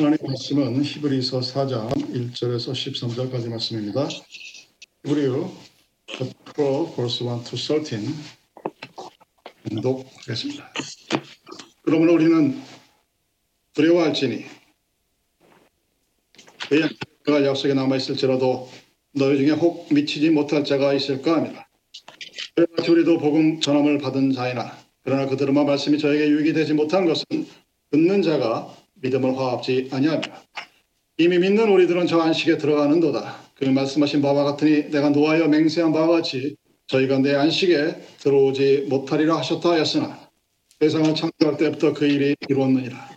하나님 말씀은 히브리서 4장 1절에서 13절까지 말씀입니다. 히브리어 4 verse 1 to 13 독하겠습니다. 그러므로 우리는 두려워할지니 그가 약속에 남아있을지라도 너희 중에 혹 미치지 못할 자가 있을까 합니다. 그러나 우리도 복음 전함을 받은 자이나 그러나 그들만 말씀이 저에게 유익이 되지 못한 것은 듣는 자가 믿음을 화합지 아니하며 이미 믿는 우리들은 저 안식에 들어가는도다. 그 말씀하신 바와 같으니 내가 노하여 맹세한 바와 같이 저희가 내 안식에 들어오지 못하리라 하셨다 하였으나 세상을 창조할 때부터 그 일이 이루었느니라.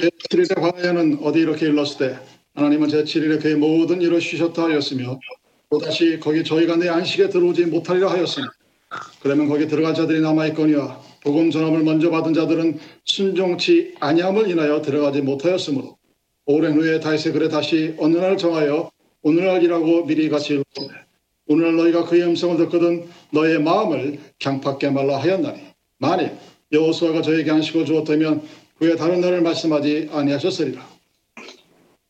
제7일에 관하여는 어디 이렇게 일렀을 때 하나님은 제7일에 그의 모든 일을 쉬셨다 하였으며 또다시 거기 저희가 내 안식에 들어오지 못하리라 하였으니 그러면 거기 들어갈 자들이 남아있거니와 복음 전함을 먼저 받은 자들은 순종치 아니함을 인하여 들어가지 못하였으므로 오랜 후에 다윗의 글에 다시 어느 날 정하여 오늘날이라고 미리 같이 일렀네 오늘날 너희가 그의 음성을 듣거든 너의 마음을 강팍게 말라 하였나니 만일 여호수아가 저에게 안식을 주었다면 그의 다른 날을 말씀하지 아니하셨으리라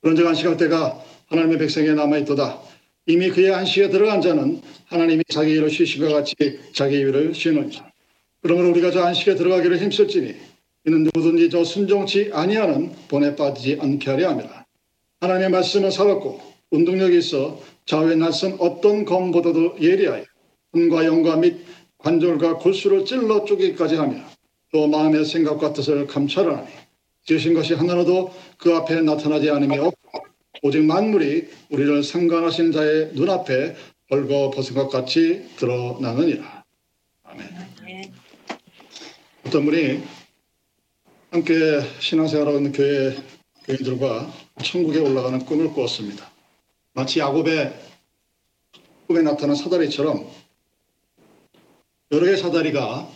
그런즉 안식할 때가 하나님의 백성에 남아있도다 이미 그의 안식에 들어간 자는 하나님이 자기 쉬신 것 같이 자기 일을 쉬느니라. 그러므로 우리가 저 안식에 들어가기를 힘쓸지니 이는 누구든지 저 순종치 아니하는 본에 빠지지 않게 하려 함이라. 하나님의 말씀은 살았고 운동력이 있어 좌우의 날선 어떤 검보다도 예리하여 혼과 영과 및 관절과 골수를 찔러 쪼개기까지 하며 또 마음의 생각과 뜻을 감찰하니 지으신 것이 하나라도 그 앞에 나타나지 않음이 없고 오직 만물이 우리를 상관하신 자의 눈앞에 벌거벗은 것 같이 드러나느니라. 아멘. 분이 함께 신앙생활하고 있는 교회 교인들과 천국에 올라가는 꿈을 꾸었습니다. 마치 야곱의 꿈에 나타난 사다리처럼 여러 개의 사다리가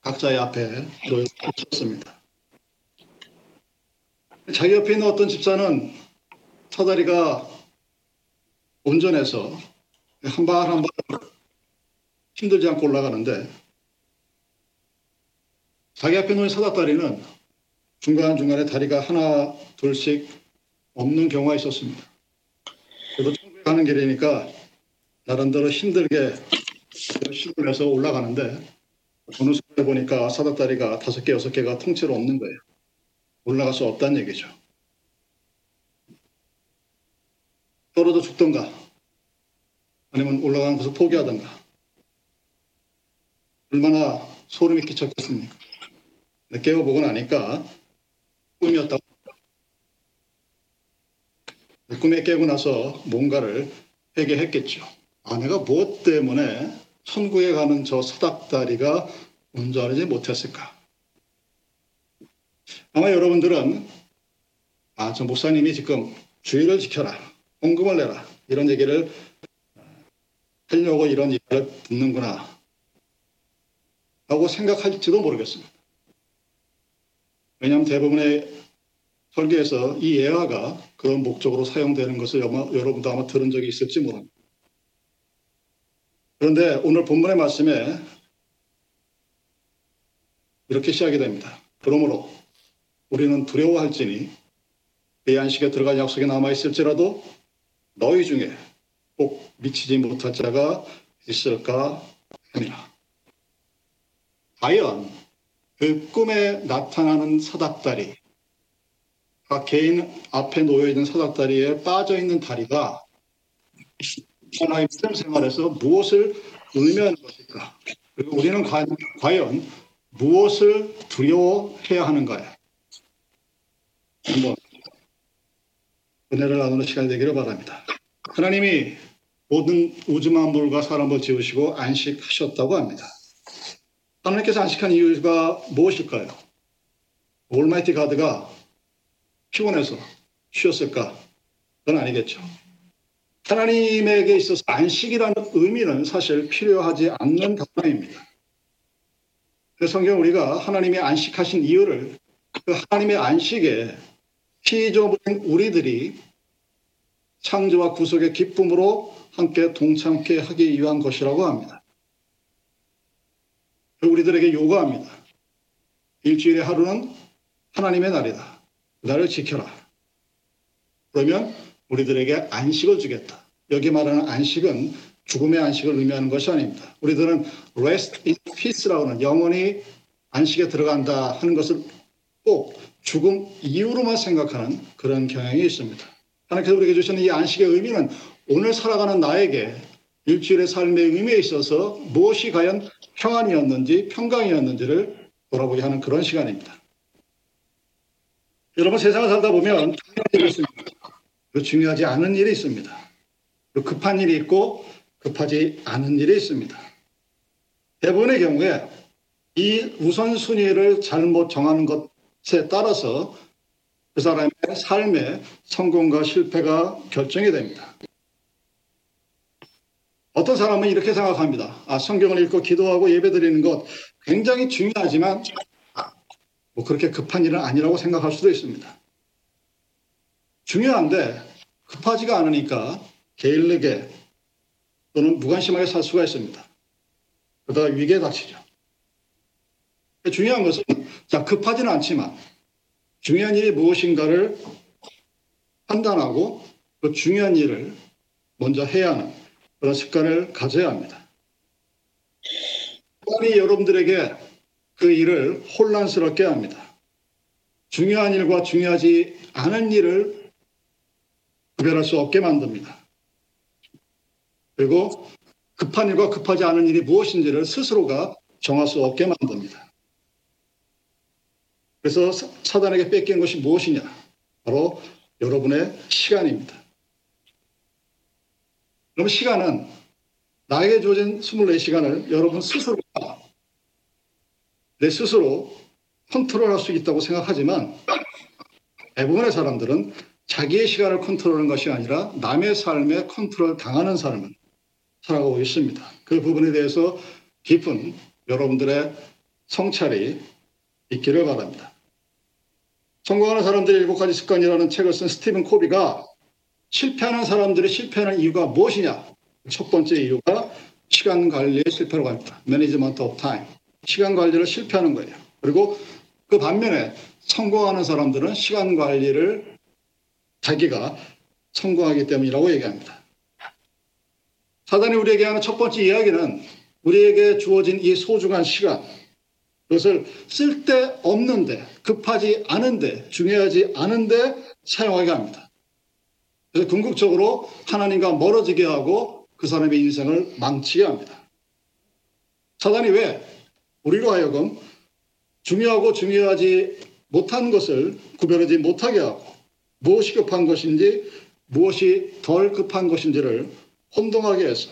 각자의 앞에 놓여 있었습니다. 자기 옆에 있는 어떤 집사는 사다리가 운전해서 한발 한 발 힘들지 않고 올라가는데 자기 앞에 놓인 사다다리는 중간중간에 다리가 하나 둘씩 없는 경우가 있었습니다. 그래도 천국에 가는 길이니까 나름대로 힘들게 열심히 해서 올라가는데 어느 순간에 보니까 사다다리가 다섯 개 여섯 개가 통째로 없는 거예요. 올라갈 수 없다는 얘기죠. 떨어져 죽던가 아니면 올라가는 것을 포기하던가 얼마나 소름이 끼쳤겠습니까? 깨워보고 나니까 꿈이었다고 꿈에 깨고 나서 뭔가를 회개했겠죠. 아 내가 무엇 때문에 천국에 가는 저 사닥다리가 운전하지 못했을까? 아마 여러분들은 아 저 목사님이 지금 주의를 지켜라 헌금을 내라. 이런 얘기를 하려고 이런 얘기를 듣는구나. 라고 생각할지도 모르겠습니다. 왜냐하면 대부분의 설계에서 이 예화가 그런 목적으로 사용되는 것을 여러분도 아마 들은 적이 있을지 모릅니다. 그런데 오늘 본문의 말씀에 이렇게 시작이 됩니다. 그러므로 우리는 두려워할지니 그 안식에 들어간 약속에 남아있을지라도 너희 중에 꼭 미치지 못할 자가 있을까 합니다. 과연 그 꿈에 나타나는 사닥다리, 각 개인 앞에 놓여있는 사닥다리에 빠져있는 다리가 하나의 믿음 생활에서 무엇을 의미하는 것일까? 그리고 우리는 과연 무엇을 두려워해야 하는가요? 한번 은혜를 나누는 시간이 되기를 바랍니다. 하나님이 모든 우주 만물과 사람을 지으시고 안식하셨다고 합니다. 하나님께서 안식한 이유가 무엇일까요? 올마이티 가드가 피곤해서 쉬었을까? 그건 아니겠죠. 하나님에게 있어서 안식이라는 의미는 사실 필요하지 않는 단어입니다. 성경 우리가 하나님이 안식하신 이유를 그 하나님의 안식에 피조물인 우리들이 창조와 구속의 기쁨으로 함께 동참케 하기 위한 것이라고 합니다. 우리들에게 요구합니다. 일주일의 하루는 하나님의 날이다. 나를 지켜라. 그러면 우리들에게 안식을 주겠다. 여기 말하는 안식은 죽음의 안식을 의미하는 것이 아닙니다. 우리들은 rest in peace라고 하는 영원히 안식에 들어간다 하는 것을 꼭 죽음 이후로만 생각하는 그런 경향이 있습니다. 하나님께서 우리에게 주시는 이 안식의 의미는 오늘 살아가는 나에게 일주일의 삶의 의미에 있어서 무엇이 과연 평안이었는지 평강이었는지를 돌아보게 하는 그런 시간입니다. 여러분 세상을 살다 보면. 그 중요하지 않은 일이 있습니다. 그 급한 일이 있고 급하지 않은 일이 있습니다. 대부분의 경우에 이 우선순위를 잘못 정하는 것에 따라서 그 사람의 삶의 성공과 실패가 결정이 됩니다. 사람은 이렇게 생각합니다. 아, 성경을 읽고 기도하고 예배 드리는 것 굉장히 중요하지만 뭐 그렇게 급한 일은 아니라고 생각할 수도 있습니다. 중요한데 급하지가 않으니까 게을르게 또는 무관심하게 살 수가 있습니다. 그러다가 위기에 닥치죠. 중요한 것은 자 급하지는 않지만 중요한 일이 무엇인가를 판단하고 그 중요한 일을 먼저 해야 하는 그런 습관을 가져야 합니다. 하나이 여러분들에게 그 일을 혼란스럽게 합니다. 중요한 일과 중요하지 않은 일을 구별할 수 없게 만듭니다. 그리고 급한 일과 급하지 않은 일이 무엇인지를 스스로가 정할 수 없게 만듭니다. 그래서 사단에게 뺏긴 것이 무엇이냐? 바로 여러분의 시간입니다. 그럼 시간은 나에게 주어진 24시간을 여러분 스스로가 내 스스로 컨트롤할 수 있다고 생각하지만 대부분의 사람들은 자기의 시간을 컨트롤하는 것이 아니라 남의 삶에 컨트롤 당하는 삶을 살아가고 있습니다. 그 부분에 대해서 깊은 여러분들의 성찰이 있기를 바랍니다. 성공하는 사람들의 일곱 가지 습관이라는 책을 쓴 스티븐 코비가 실패하는 사람들이 실패하는 이유가 무엇이냐? 첫 번째 이유가 시간 관리의 실패라고 합니다. Management of time. 시간 관리를 실패하는 거예요. 그리고 그 반면에 성공하는 사람들은 시간 관리를 자기가 성공하기 때문이라고 얘기합니다. 사단이 우리에게 하는 첫 번째 이야기는 우리에게 주어진 이 소중한 시간, 그것을 쓸데없는데, 급하지 않은데, 중요하지 않은데 사용하게 합니다. 그래서 궁극적으로 하나님과 멀어지게 하고 그 사람의 인생을 망치게 합니다. 사단이 왜 우리로 하여금 중요하고 중요하지 못한 것을 구별하지 못하게 하고 무엇이 급한 것인지 무엇이 덜 급한 것인지를 혼동하게 해서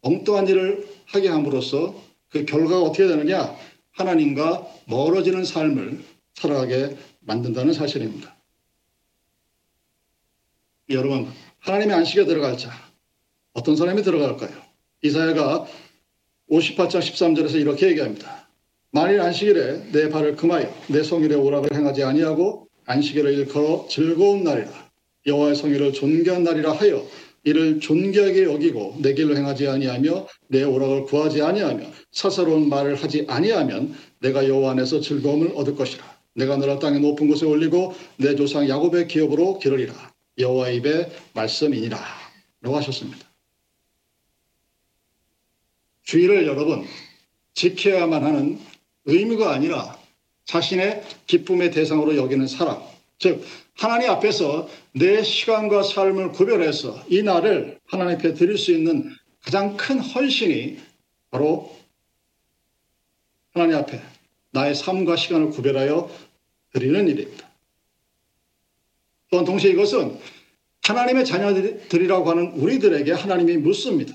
엉뚱한 일을 하게 함으로써 그 결과가 어떻게 되느냐? 하나님과 멀어지는 삶을 살아가게 만든다는 사실입니다. 여러분, 하나님의 안식에 들어갈 자, 어떤 사람이 들어갈까요? 이사야가 58장 13절에서 이렇게 얘기합니다. 만일 안식일에 내 발을 금하여 내 성일의 오락을 행하지 아니하고 안식일을 일컬어 즐거운 날이라 여호와의 성일을 존귀한 날이라 하여 이를 존귀하게 여기고 내 길로 행하지 아니하며 내 오락을 구하지 아니하며 사사로운 말을 하지 아니하면 내가 여호와 안에서 즐거움을 얻을 것이라 내가 너를 땅의 높은 곳에 올리고 내 조상 야곱의 기업으로 기르리라 여호와 입의 말씀이니라 라고 하셨습니다. 주의를 여러분 지켜야만 하는 의무가 아니라 자신의 기쁨의 대상으로 여기는 사람 즉 하나님 앞에서 내 시간과 삶을 구별해서 이 날을 하나님 앞에 드릴 수 있는 가장 큰 헌신이 바로 하나님 앞에 나의 삶과 시간을 구별하여 드리는 일입니다. 또한 동시에 이것은 하나님의 자녀들이라고 하는 우리들에게 하나님이 묻습니다.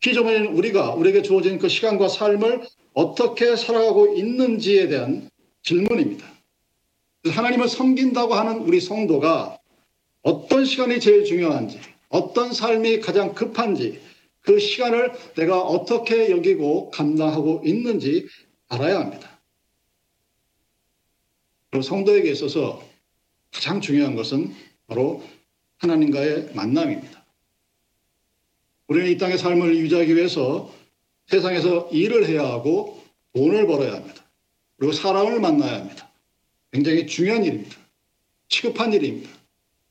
피조물인 우리가 우리에게 주어진 그 시간과 삶을 어떻게 살아가고 있는지에 대한 질문입니다. 하나님을 섬긴다고 하는 우리 성도가 어떤 시간이 제일 중요한지, 어떤 삶이 가장 급한지, 그 시간을 내가 어떻게 여기고 감당하고 있는지 알아야 합니다. 성도에게 있어서 가장 중요한 것은 바로 하나님과의 만남입니다. 우리는 이 땅의 삶을 유지하기 위해서 세상에서 일을 해야 하고 돈을 벌어야 합니다. 그리고 사람을 만나야 합니다. 굉장히 중요한 일입니다. 시급한 일입니다.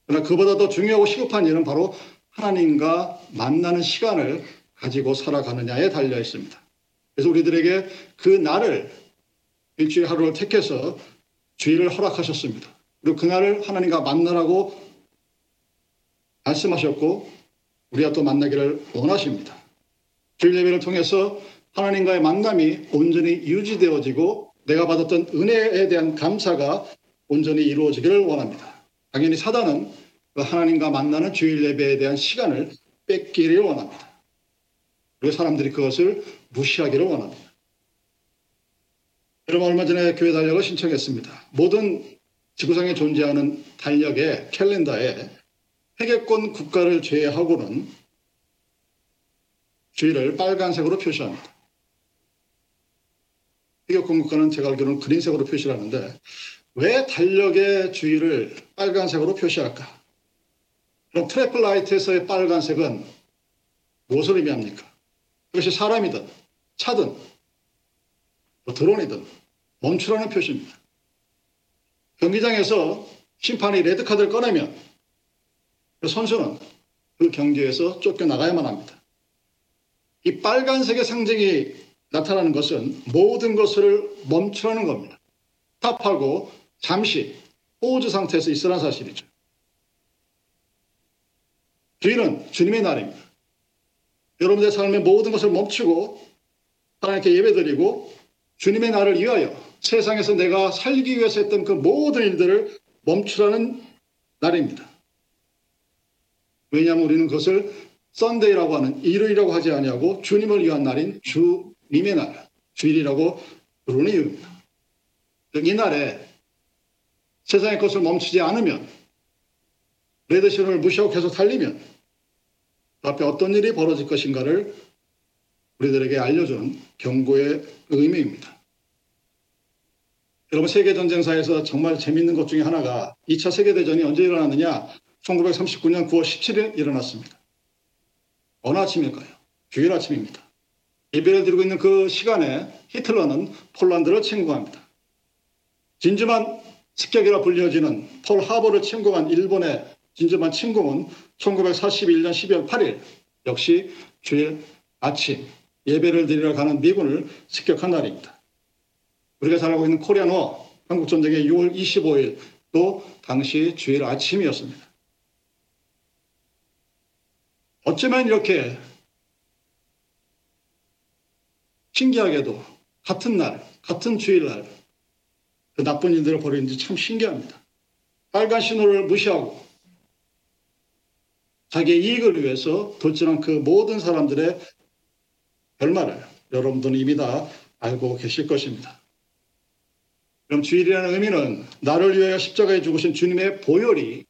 그러나 그보다 더 중요하고 시급한 일은 바로 하나님과 만나는 시간을 가지고 살아가느냐에 달려 있습니다. 그래서 우리들에게 그 날을 일주일 하루를 택해서 주일을 허락하셨습니다. 그리고 그날을 하나님과 만나라고 말씀하셨고 우리가 또 만나기를 원하십니다. 주일 예배를 통해서 하나님과의 만남이 온전히 유지되어지고 내가 받았던 은혜에 대한 감사가 온전히 이루어지기를 원합니다. 당연히 사단은 그 하나님과 만나는 주일 예배에 대한 시간을 뺏기를 원합니다. 그리고 사람들이 그것을 무시하기를 원합니다. 여러분 얼마 전에 교회 달력을 신청했습니다. 모든 지구상에 존재하는 달력의 캘린더에 회교권 국가를 제외하고는 주일을 빨간색으로 표시합니다. 회교권 국가는 제가 알기로는 그린색으로 표시를 하는데 왜 달력의 주일을 빨간색으로 표시할까? 그럼 traffic light에서의 빨간색은 무엇을 의미합니까? 그것이 사람이든 차든 뭐 드론이든 멈추라는 표시입니다. 경기장에서 심판이 레드카드를 꺼내면 그 선수는 그 경기에서 쫓겨나가야만 합니다. 이 빨간색의 상징이 나타나는 것은 모든 것을 멈추라는 겁니다. 탑하고 잠시 호우주 상태에서 있으라는 사실이죠. 주일은 주님의 날입니다. 여러분의 삶의 모든 것을 멈추고 하나님께 예배드리고 주님의 날을 위하여 세상에서 내가 살기 위해서 했던 그 모든 일들을 멈추라는 날입니다. 왜냐하면 우리는 그것을 썬데이라고 하는 일요일이라고 하지 아니하고 주님을 위한 날인 주님의 날, 주일이라고 부르는 이유입니다. 이 날에 세상의 것을 멈추지 않으면 레드신을 무시하고 계속 달리면 그 앞에 어떤 일이 벌어질 것인가를 우리들에게 알려주는 경고의 의미입니다. 여러분 세계 전쟁사에서 정말 재밌는 것 중에 하나가 2차 세계 대전이 언제 일어났느냐 1939년 9월 17일 일어났습니다. 어느 아침일까요? 주일 아침입니다. 예배를 드리고 있는 그 시간에 히틀러는 폴란드를 침공합니다. 진주만 습격이라 불려지는 폴 하버를 침공한 일본의 진주만 침공은 1941년 12월 8일 역시 주일 아침 예배를 드리러 가는 미군을 습격한 날입니다. 우리가 잘 알고 있는 코리안 워 한국 전쟁의 6월 25일 또 당시 주일 아침이었습니다. 어쩌면 이렇게 신기하게도 같은 날, 같은 주일날 그 나쁜 일들을 벌이는지 참 신기합니다. 빨간 신호를 무시하고 자기의 이익을 위해서 돌진한 그 모든 사람들의 결말을 여러분들은 이미 다 알고 계실 것입니다. 그럼 주일이라는 의미는 나를 위하여 십자가에 죽으신 주님의 보혈이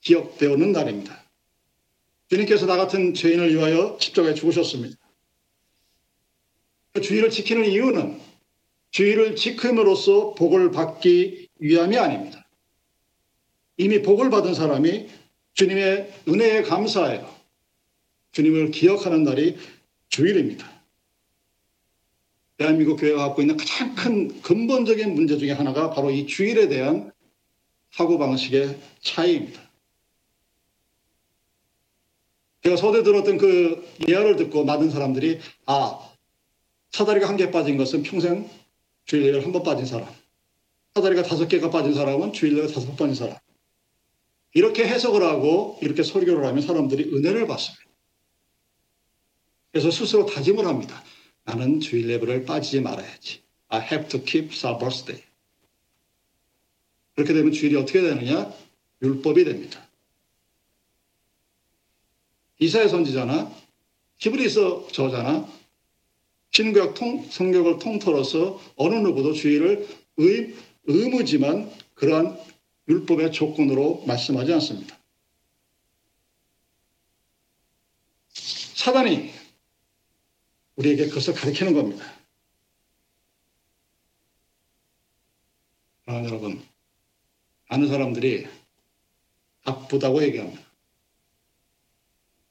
기억되어오는 날입니다. 주님께서 나 같은 죄인을 위하여 십자가에 죽으셨습니다. 그 주의를 지키는 이유는 주의를 지킴으로써 복을 받기 위함이 아닙니다. 이미 복을 받은 사람이 주님의 은혜에 감사하여 주님을 기억하는 날이 주일입니다. 대한민국 교회가 갖고 있는 가장 큰 근본적인 문제 중에 하나가 바로 이 주일에 대한 사고방식의 차이입니다. 제가 서대 들었던 그 예화를 듣고 많은 사람들이 아 사다리가 한 개 빠진 것은 평생 주일 예배를 한번 빠진 사람 사다리가 다섯 개가 빠진 사람은 주일 예배 다섯 번 빠진 사람 이렇게 해석을 하고 이렇게 설교를 하면 사람들이 은혜를 받습니다. 그래서 스스로 다짐을 합니다. 나는 주일 예배를 빠지지 말아야지. I have to keep Sabbath day. 그렇게 되면 주일이 어떻게 되느냐? 율법이 됩니다. 이사의 선지자나 히브리서 저자나 신구약 통, 성격을 통틀어서 어느 누구도 주의를 의, 의무지만 그러한 율법의 조건으로 말씀하지 않습니다. 사단이 우리에게 그것을 가르치는 겁니다. 아, 여러분, 아는 사람들이 바쁘다고 얘기합니다.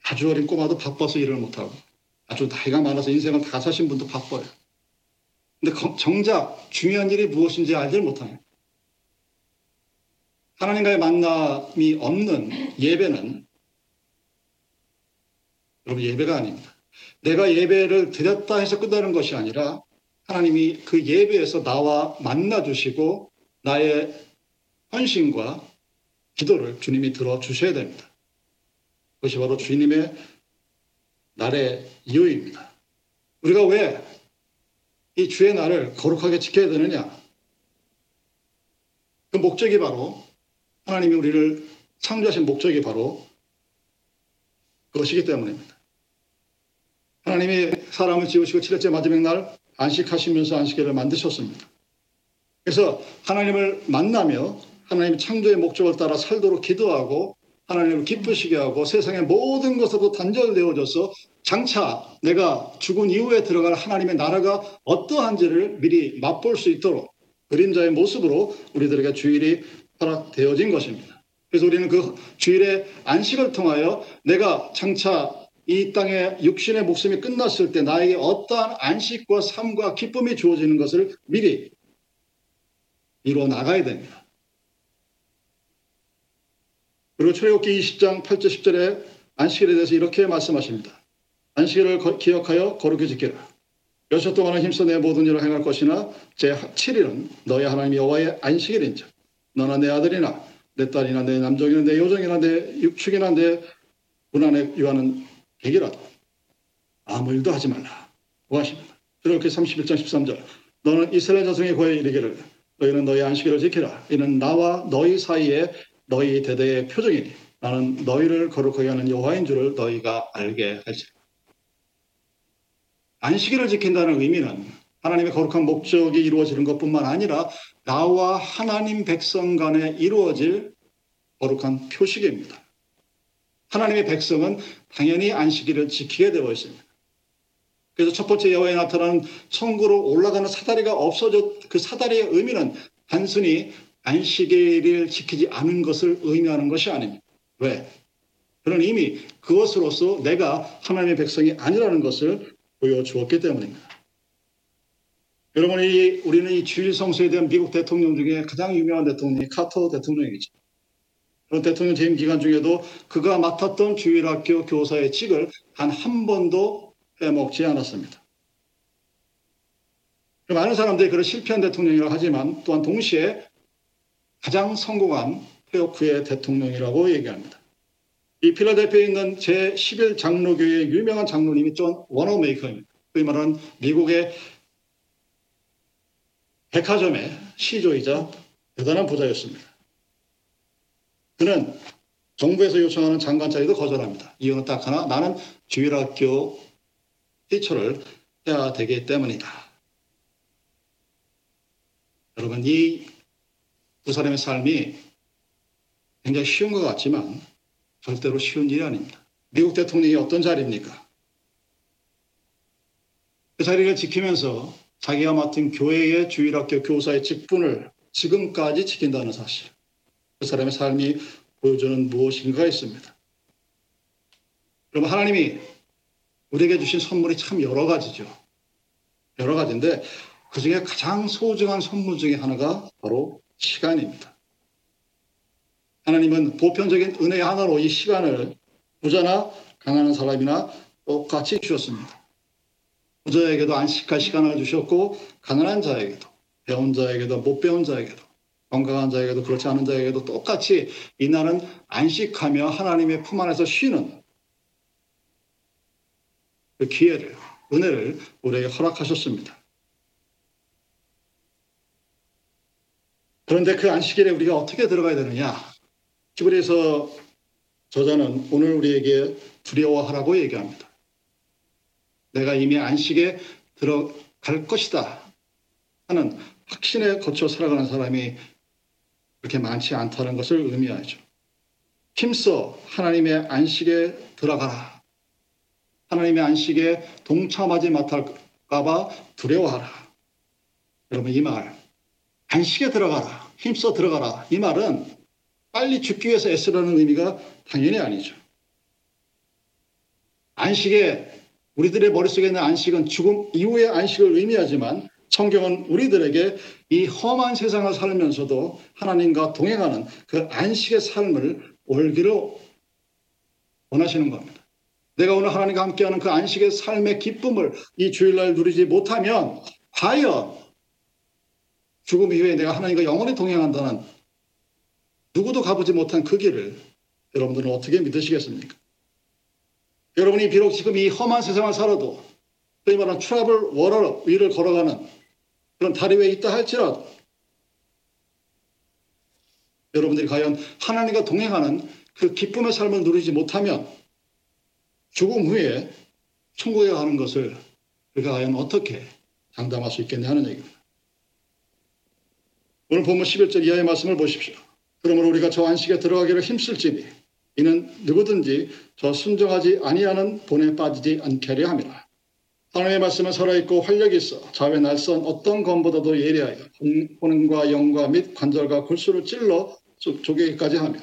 아주 어린 꼬마도 바빠서 일을 못하고 아주 나이가 많아서 인생을 다 사신 분도 바빠요. 근데 정작 중요한 일이 무엇인지 알지 못하요. 하나님과의 만남이 없는 예배는 여러분 예배가 아닙니다. 내가 예배를 드렸다 해서 끝나는 것이 아니라 하나님이 그 예배에서 나와 만나 주시고 나의 헌신과 기도를 주님이 들어 주셔야 됩니다. 그것이 바로 주님의 날의 이유입니다. 우리가 왜 이 주의 날을 거룩하게 지켜야 되느냐? 그 목적이 바로 하나님이 우리를 창조하신 목적이 바로 그것이기 때문입니다. 하나님이 사람을 지으시고 7일째 마지막 날 안식하시면서 안식일을 만드셨습니다. 그래서 하나님을 만나며 하나님의 창조의 목적을 따라 살도록 기도하고 하나님을 기쁘시게 하고 세상의 모든 것으로 단절되어져서 장차 내가 죽은 이후에 들어갈 하나님의 나라가 어떠한지를 미리 맛볼 수 있도록 그림자의 모습으로 우리들에게 주일이 허락되어진 것입니다. 그래서 우리는 그 주일의 안식을 통하여 내가 장차 이 땅의 육신의 목숨이 끝났을 때 나에게 어떠한 안식과 삶과 기쁨이 주어지는 것을 미리 이루어 나가야 됩니다. 그리고 출애굽기 20장 8절 10절에 안식일에 대해서 이렇게 말씀하십니다. 안식일을 기억하여 거룩히 지키라. 여섯 동안은 힘써 내 모든 일을 행할 것이나 제 7일은 너희 하나님 여호와의 안식일인즉 너나 내 아들이나 내 딸이나 내 남종이나 내 여종이나 내 육축이나 내 문안에 유하는 백이라도 아무 일도 하지 말라. 고하십니다. 그렇게 31장 13절 너는 이스라엘 자손의 고에 이르기를 너희는 너희 안식일을 지키라. 이는 나와 너희 사이에 너희 대대의 표정이니 나는 너희를 거룩하게 하는 여호와인 줄을 너희가 알게 할지라. 안식일을 지킨다는 의미는 하나님의 거룩한 목적이 이루어지는 것뿐만 아니라 나와 하나님 백성 간에 이루어질 거룩한 표식입니다. 하나님의 백성은 당연히 안식일을 지키게 되어 있습니다. 그래서 첫 번째 여호와에 나타나는 천국으로 올라가는 사다리가 없어져 그 사다리의 의미는 단순히 안식일을 지키지 않은 것을 의미하는 것이 아닙니다. 왜? 그는 이미 그것으로서 내가 하나님의 백성이 아니라는 것을 보여주었기 때문입니다. 여러분 이 우리는 이 주일 성수에 대한 미국 대통령 중에 가장 유명한 대통령이 카터 대통령이죠. 그런 대통령 재임 기간 중에도 그가 맡았던 주일학교 교사의 직을 단 한 번도 빼먹지 않았습니다. 많은 사람들이 그를 실패한 대통령이라고 하지만 또한 동시에 가장 성공한 후의 대통령이라고 얘기합니다. 이 필라델피아에 있는 제11 장로교의 유명한 장로님이 존 워너메이커입니다. 그이 말은 미국의 백화점의 시조이자 대단한 부자였습니다. 그는 정부에서 요청하는 장관 자리도 거절합니다. 이유는 딱 하나, 나는 주일학교 teacher를 해야 되기 때문이다. 여러분, 이 두 사람의 삶이 굉장히 쉬운 것 같지만 절대로 쉬운 일이 아닙니다. 미국 대통령이 어떤 자리입니까? 그 자리를 지키면서 자기가 맡은 교회의 주일학교 교사의 직분을 지금까지 지킨다는 사실. 그 사람의 삶이 보여주는 무엇인가 있습니다. 그럼 하나님이 우리에게 주신 선물이 참 여러 가지죠. 여러 가지인데 그 중에 가장 소중한 선물 중에 하나가 바로 시간입니다. 하나님은 보편적인 은혜 하나로 이 시간을 부자나 강한 사람이나 똑같이 주셨습니다. 부자에게도 안식할 시간을 주셨고 가난한 자에게도 배운 자에게도 못 배운 자에게도 건강한 자에게도 그렇지 않은 자에게도 똑같이 이날은 안식하며 하나님의 품 안에서 쉬는 그 기회를 은혜를 우리에게 허락하셨습니다. 그런데 그 안식일에 우리가 어떻게 들어가야 되느냐? 히브리서 저자는 오늘 우리에게 두려워하라고 얘기합니다. 내가 이미 안식에 들어갈 것이다 하는 확신에 거쳐 살아가는 사람이 그렇게 많지 않다는 것을 의미하죠. 힘써 하나님의 안식에 들어가라. 하나님의 안식에 동참하지 못할까봐 두려워하라. 여러분 이 말, 안식에 들어가라. 힘써 들어가라. 이 말은 빨리 죽기 위해서 애쓰라는 의미가 당연히 아니죠. 안식에 우리들의 머릿속에 있는 안식은 죽음 이후의 안식을 의미하지만 성경은 우리들에게 이 험한 세상을 살면서도 하나님과 동행하는 그 안식의 삶을 올기를 원하시는 겁니다. 내가 오늘 하나님과 함께하는 그 안식의 삶의 기쁨을 이 주일날 누리지 못하면 과연 죽음 이후에 내가 하나님과 영원히 동행한다는 누구도 가보지 못한 그 길을 여러분들은 어떻게 믿으시겠습니까? 여러분이 비록 지금 이 험한 세상을 살아도 소위 말하는 트러블 워러 위를 걸어가는 그런 다리 위에 있다 할지라도 여러분들이 과연 하나님과 동행하는 그 기쁨의 삶을 누리지 못하면 죽음 후에 천국에 가는 것을 우리가 과연 어떻게 장담할 수 있겠냐 하는 얘기입니다. 오늘 본문 11절 이하의 말씀을 보십시오. 그러므로 우리가 저 안식에 들어가기를 힘쓸지니 이는 누구든지 저 순종하지 아니하는 본에 빠지지 않게려 함이라. 하나님의 말씀은 살아있고 활력이 있어 자외 날선 어떤 검보다도 예리하여 혼과 영과 및 관절과 골수를 찔러 조개기까지 하며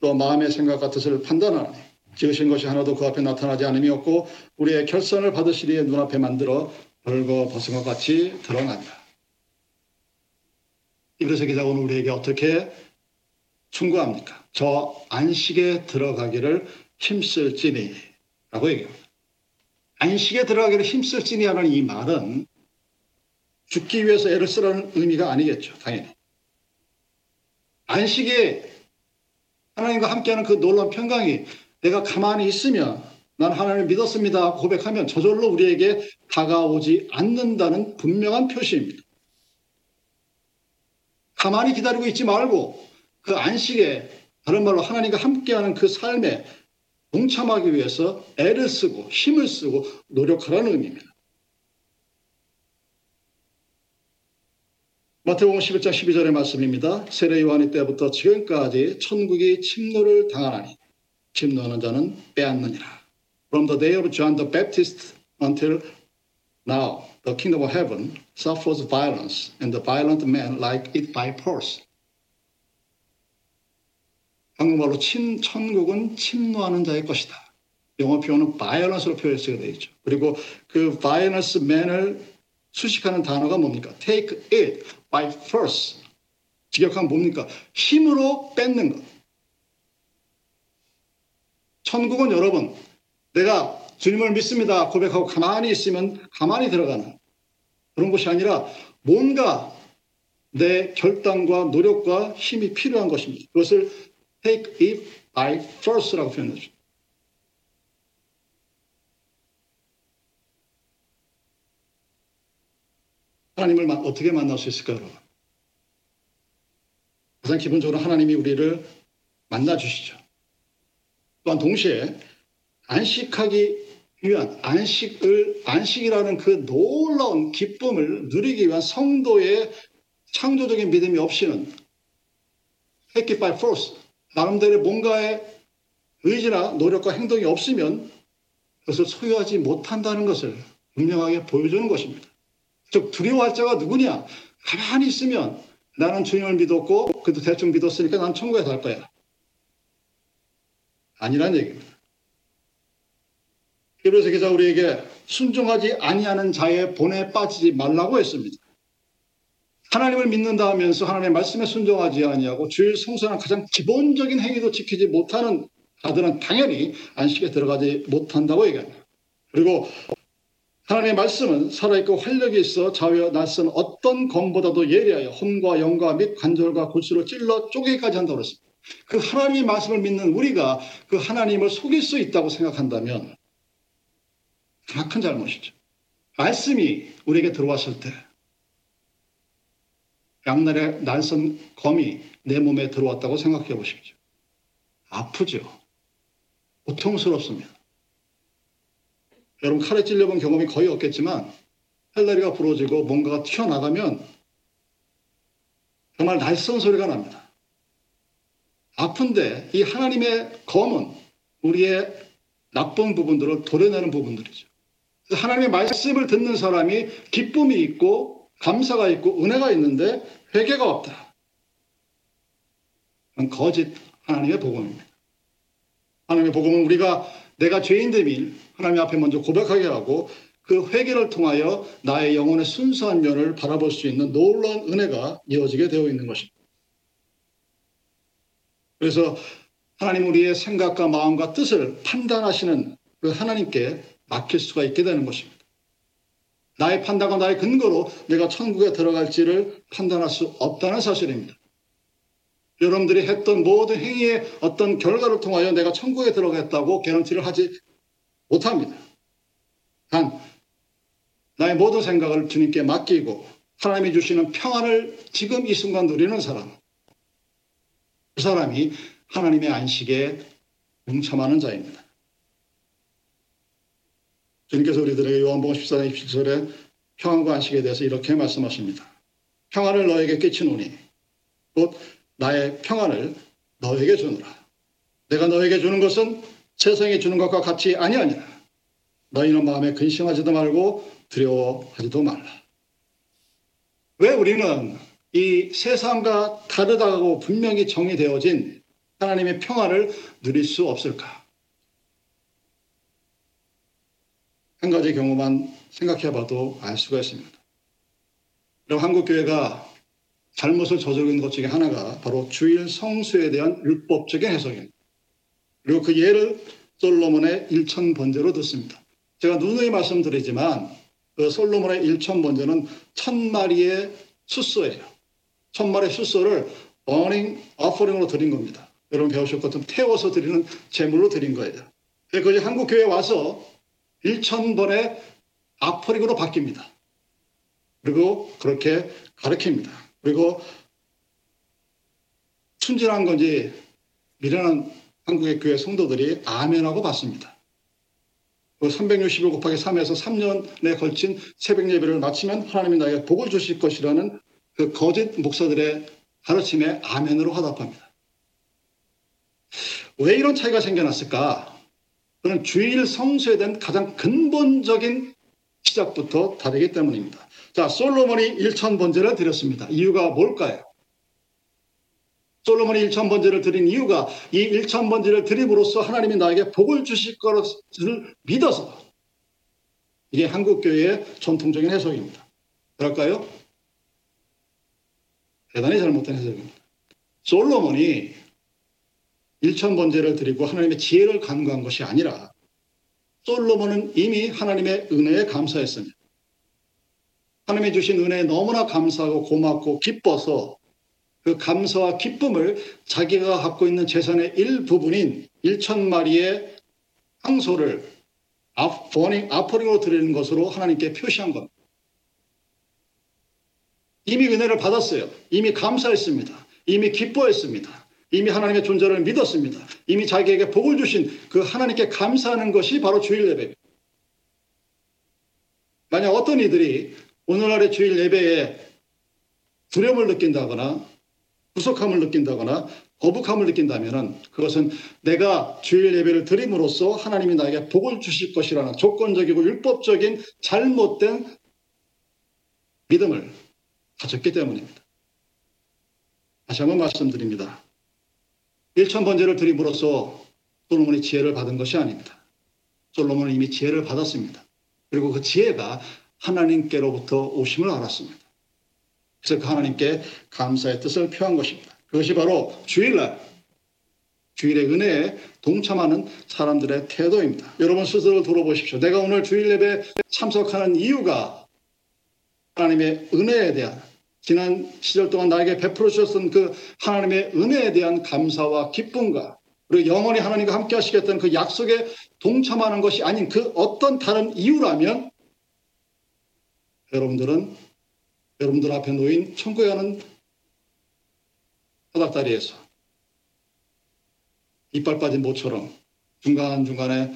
또 마음의 생각과 뜻을 판단하니 지으신 것이 하나도 그 앞에 나타나지 않음이 없고 우리의 결선을 받으시리에 눈앞에 만들어 벌거 벗은 것 같이 드러난다. 이브리서 기자가 오늘 우리에게 어떻게 충고합니까? 저 안식에 들어가기를 힘쓸지니 라고 얘기합니다. 안식에 들어가기를 힘쓸지니 하는 이 말은 죽기 위해서 애를 쓰라는 의미가 아니겠죠. 당연히. 안식에 하나님과 함께하는 그 놀라운 평강이 내가 가만히 있으면 난 하나님을 믿었습니다 고백하면 저절로 우리에게 다가오지 않는다는 분명한 표시입니다. 가만히 기다리고 있지 말고 그 안식에 다른 말로 하나님과 함께하는 그 삶에 동참하기 위해서 애를 쓰고 힘을 쓰고 노력하라는 의미입니다. 마태복음 11장 12절의 말씀입니다. 세례 요한이 때부터 지금까지 천국이 침노를 당하나니 침노하는 자는 빼앗느니라. From the day of John the Baptist until now, the kingdom of heaven suffers violence, and the violent man like it by force. 한국말로 침, 천국은 침노하는 자의 것이다. 영어 표현은 violence로 표현되어 있죠. 그리고 그 violence man을 수식하는 단어가 뭡니까? take it by force. 직역하면 뭡니까? 힘으로 뺏는 것. 천국은 여러분, 내가 주님을 믿습니다. 고백하고 가만히 있으면 가만히 들어가는 그런 것이 아니라 뭔가 내 결단과 노력과 힘이 필요한 것입니다. 그것을 take it by force라고 표현하죠. 하나님을 어떻게 만날 수 있을까요, 여러분? 가장 기본적으로 하나님이 우리를 만나 주시죠. 또한 동시에 안식하기 위한 안식을 안식이라는 그 놀라운 기쁨을 누리기 위한 성도의 창조적인 믿음이 없이는 take it by force 나름대로 뭔가의 의지나 노력과 행동이 없으면 그것을 소유하지 못한다는 것을 분명하게 보여주는 것입니다. 즉 두려워할 자가 누구냐? 가만히 있으면 나는 주님을 믿었고 그래도 대충 믿었으니까 난 천국에 갈 거야. 아니란 얘기입니다. 그래서 기자 우리에게 순종하지 아니하는 자의 본에 빠지지 말라고 했습니다. 하나님을 믿는다 하면서 하나님의 말씀에 순종하지 아니하고 주일 성수는 가장 기본적인 행위도 지키지 못하는 자들은 당연히 안식에 들어가지 못한다고 얘기합니다. 그리고 하나님의 말씀은 살아있고 활력이 있어 자외 낯선 어떤 검보다도 예리하여 혼과 영과 및 관절과 골수로 찔러 쪼개기까지 한다고 그랬습니다. 그 하나님의 말씀을 믿는 우리가 그 하나님을 속일 수 있다고 생각한다면 정확한 잘못이죠. 말씀이 우리에게 들어왔을 때 양날의 날선 검이 내 몸에 들어왔다고 생각해 보십시오. 아프죠. 고통스럽습니다. 여러분 칼에 찔려본 경험이 거의 없겠지만 헬라리가 부러지고 뭔가가 튀어나가면 정말 날선 소리가 납니다. 아픈데 이 하나님의 검은 우리의 나쁜 부분들을 도려내는 부분들이죠. 하나님의 말씀을 듣는 사람이 기쁨이 있고 감사가 있고 은혜가 있는데 회개가 없다. 거짓 하나님의 복음입니다. 하나님의 복음은 우리가 내가 죄인됨일 하나님 앞에 먼저 고백하게 하고 그 회개를 통하여 나의 영혼의 순수한 면을 바라볼 수 있는 놀라운 은혜가 이어지게 되어 있는 것입니다. 그래서 하나님 우리의 생각과 마음과 뜻을 판단하시는 그 하나님께 맡길 수가 있게 되는 것입니다. 나의 판단과 나의 근거로 내가 천국에 들어갈지를 판단할 수 없다는 사실입니다. 여러분들이 했던 모든 행위의 어떤 결과를 통하여 내가 천국에 들어갔다고 개런티를 하지 못합니다. 단 나의 모든 생각을 주님께 맡기고 하나님이 주시는 평안을 지금 이 순간 누리는 사람 그 사람이 하나님의 안식에 동참하는 자입니다. 주님께서 우리들에게 요한복음 14장 27절에 평안과 안식에 대해서 이렇게 말씀하십니다. 평안을 너에게 끼치노니 곧 나의 평안을 너에게 주노라. 내가 너에게 주는 것은 세상에 주는 것과 같이 아니하니라. 너희는 마음에 근심하지도 말고 두려워하지도 말라. 왜 우리는 이 세상과 다르다고 분명히 정의되어진 하나님의 평화를 누릴 수 없을까? 한 가지 경우만 생각해 봐도 알 수가 있습니다. 그럼 한국 교회가 잘못을 있는 것 중에 하나가 바로 주일 성수에 대한 율법적인 해석입니다. 그리고 그 예를 솔로몬의 일천 번제로 듣습니다. 제가 누누이 말씀드리지만 그 솔로몬의 일천 번제는 천 마리의 숫소예요. 천 마리의 숫소를 버닝 어퍼링으로 드린 겁니다. 여러분 배우실 것 같으면 태워서 드리는 제물로 드린 거예요. 그것이 한국 교회에 와서 1천 번의 아퍼링으로 바뀝니다. 그리고 그렇게 가르칩니다. 그리고 순진한 건지 미련한 한국의 교회 성도들이 아멘하고 받습니다. 그 360일 곱하기 3에서 3년에 걸친 새벽 예배를 마치면 하나님이 나에게 복을 주실 것이라는 그 거짓 목사들의 가르침에 아멘으로 화답합니다. 왜 이런 차이가 생겨났을까? 그는 주일 성수에 대한 가장 근본적인 시작부터 다르기 때문입니다. 자, 솔로몬이 1천 번제를 드렸습니다. 이유가 뭘까요? 솔로몬이 1천 번제를 드린 이유가 이 1천 번제를 드림으로써 하나님이 나에게 복을 주실 것을 믿어서 이게 한국 교회의 전통적인 해석입니다. 그럴까요? 대단히 잘못된 해석입니다. 솔로몬이 1천 번제를 드리고 하나님의 지혜를 간구한 것이 아니라 솔로몬은 이미 하나님의 은혜에 감사했습니다. 하나님이 주신 은혜에 너무나 감사하고 고맙고 기뻐서 그 감사와 기쁨을 자기가 갖고 있는 재산의 일부분인 1천 마리의 황소를 버닝, 아퍼링으로 드리는 것으로 하나님께 표시한 겁니다. 이미 은혜를 받았어요. 이미 감사했습니다. 이미 기뻐했습니다. 이미 하나님의 존재를 믿었습니다. 이미 자기에게 복을 주신 그 하나님께 감사하는 것이 바로 주일 예배입니다. 만약 어떤 이들이 오늘날의 주일 예배에 두려움을 느낀다거나 부속함을 느낀다거나 거북함을 느낀다면 그것은 내가 주일 예배를 드림으로써 하나님이 나에게 복을 주실 것이라는 조건적이고 율법적인 잘못된 믿음을 가졌기 때문입니다. 다시 한번 말씀드립니다. 1천 번제를 드림으로써 솔로몬이 지혜를 받은 것이 아닙니다. 솔로몬은 이미 지혜를 받았습니다. 그리고 그 지혜가 하나님께로부터 오심을 알았습니다. 그래서 그 하나님께 감사의 뜻을 표한 것입니다. 그것이 바로 주일날, 주일의 은혜에 동참하는 사람들의 태도입니다. 여러분 스스로 돌아보십시오. 내가 오늘 주일 예배에 참석하는 이유가 하나님의 은혜에 대한 지난 시절 동안 나에게 베풀어 주셨던 그 하나님의 은혜에 대한 감사와 기쁨과 그리고 영원히 하나님과 함께 하시겠다는 그 약속에 동참하는 것이 아닌 그 어떤 다른 이유라면 여러분들은 여러분들 앞에 놓인 천국에 가는 바닥다리에서 이빨 빠진 모처럼 중간중간에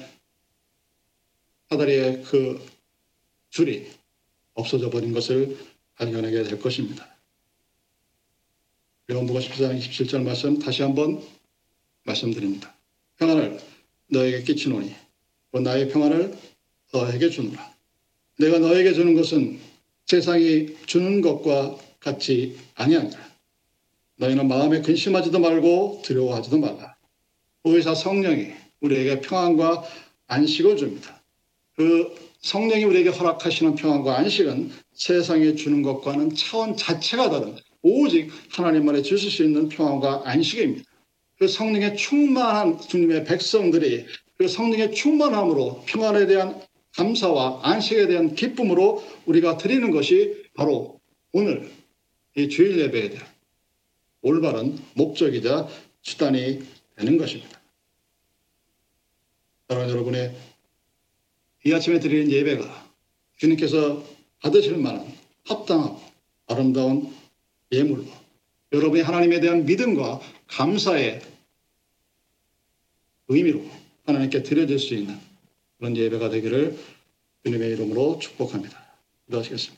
사다리의 그 줄이 없어져 버린 것을 발견하게 될 것입니다. 요한복음 14장 27절 말씀 다시 한번 말씀드립니다. 평안을 너에게 끼치노니 나의 평안을 너에게 주노라. 내가 너에게 주는 것은 세상이 주는 것과 같이 아니하니라. 너희는 마음에 근심하지도 말고 두려워하지도 말라. 보혜사 성령이 우리에게 평안과 안식을 줍니다. 그 성령이 우리에게 허락하시는 평안과 안식은 세상에 주는 것과는 차원 자체가 다른 오직 하나님만에 주실 수 있는 평안과 안식입니다. 그 성령의 충만한 주님의 백성들이 그 성령의 충만함으로 평안에 대한 감사와 안식에 대한 기쁨으로 우리가 드리는 것이 바로 오늘 이 주일 예배에 대한 올바른 목적이자 수단이 되는 것입니다. 사랑하는 여러분의 이 아침에 드리는 예배가 주님께서 받으실 만한 합당하고 아름다운 예물로 여러분이 하나님에 대한 믿음과 감사의 의미로 하나님께 드려질 수 있는 그런 예배가 되기를 주님의 이름으로 축복합니다. 기도하시겠습니다.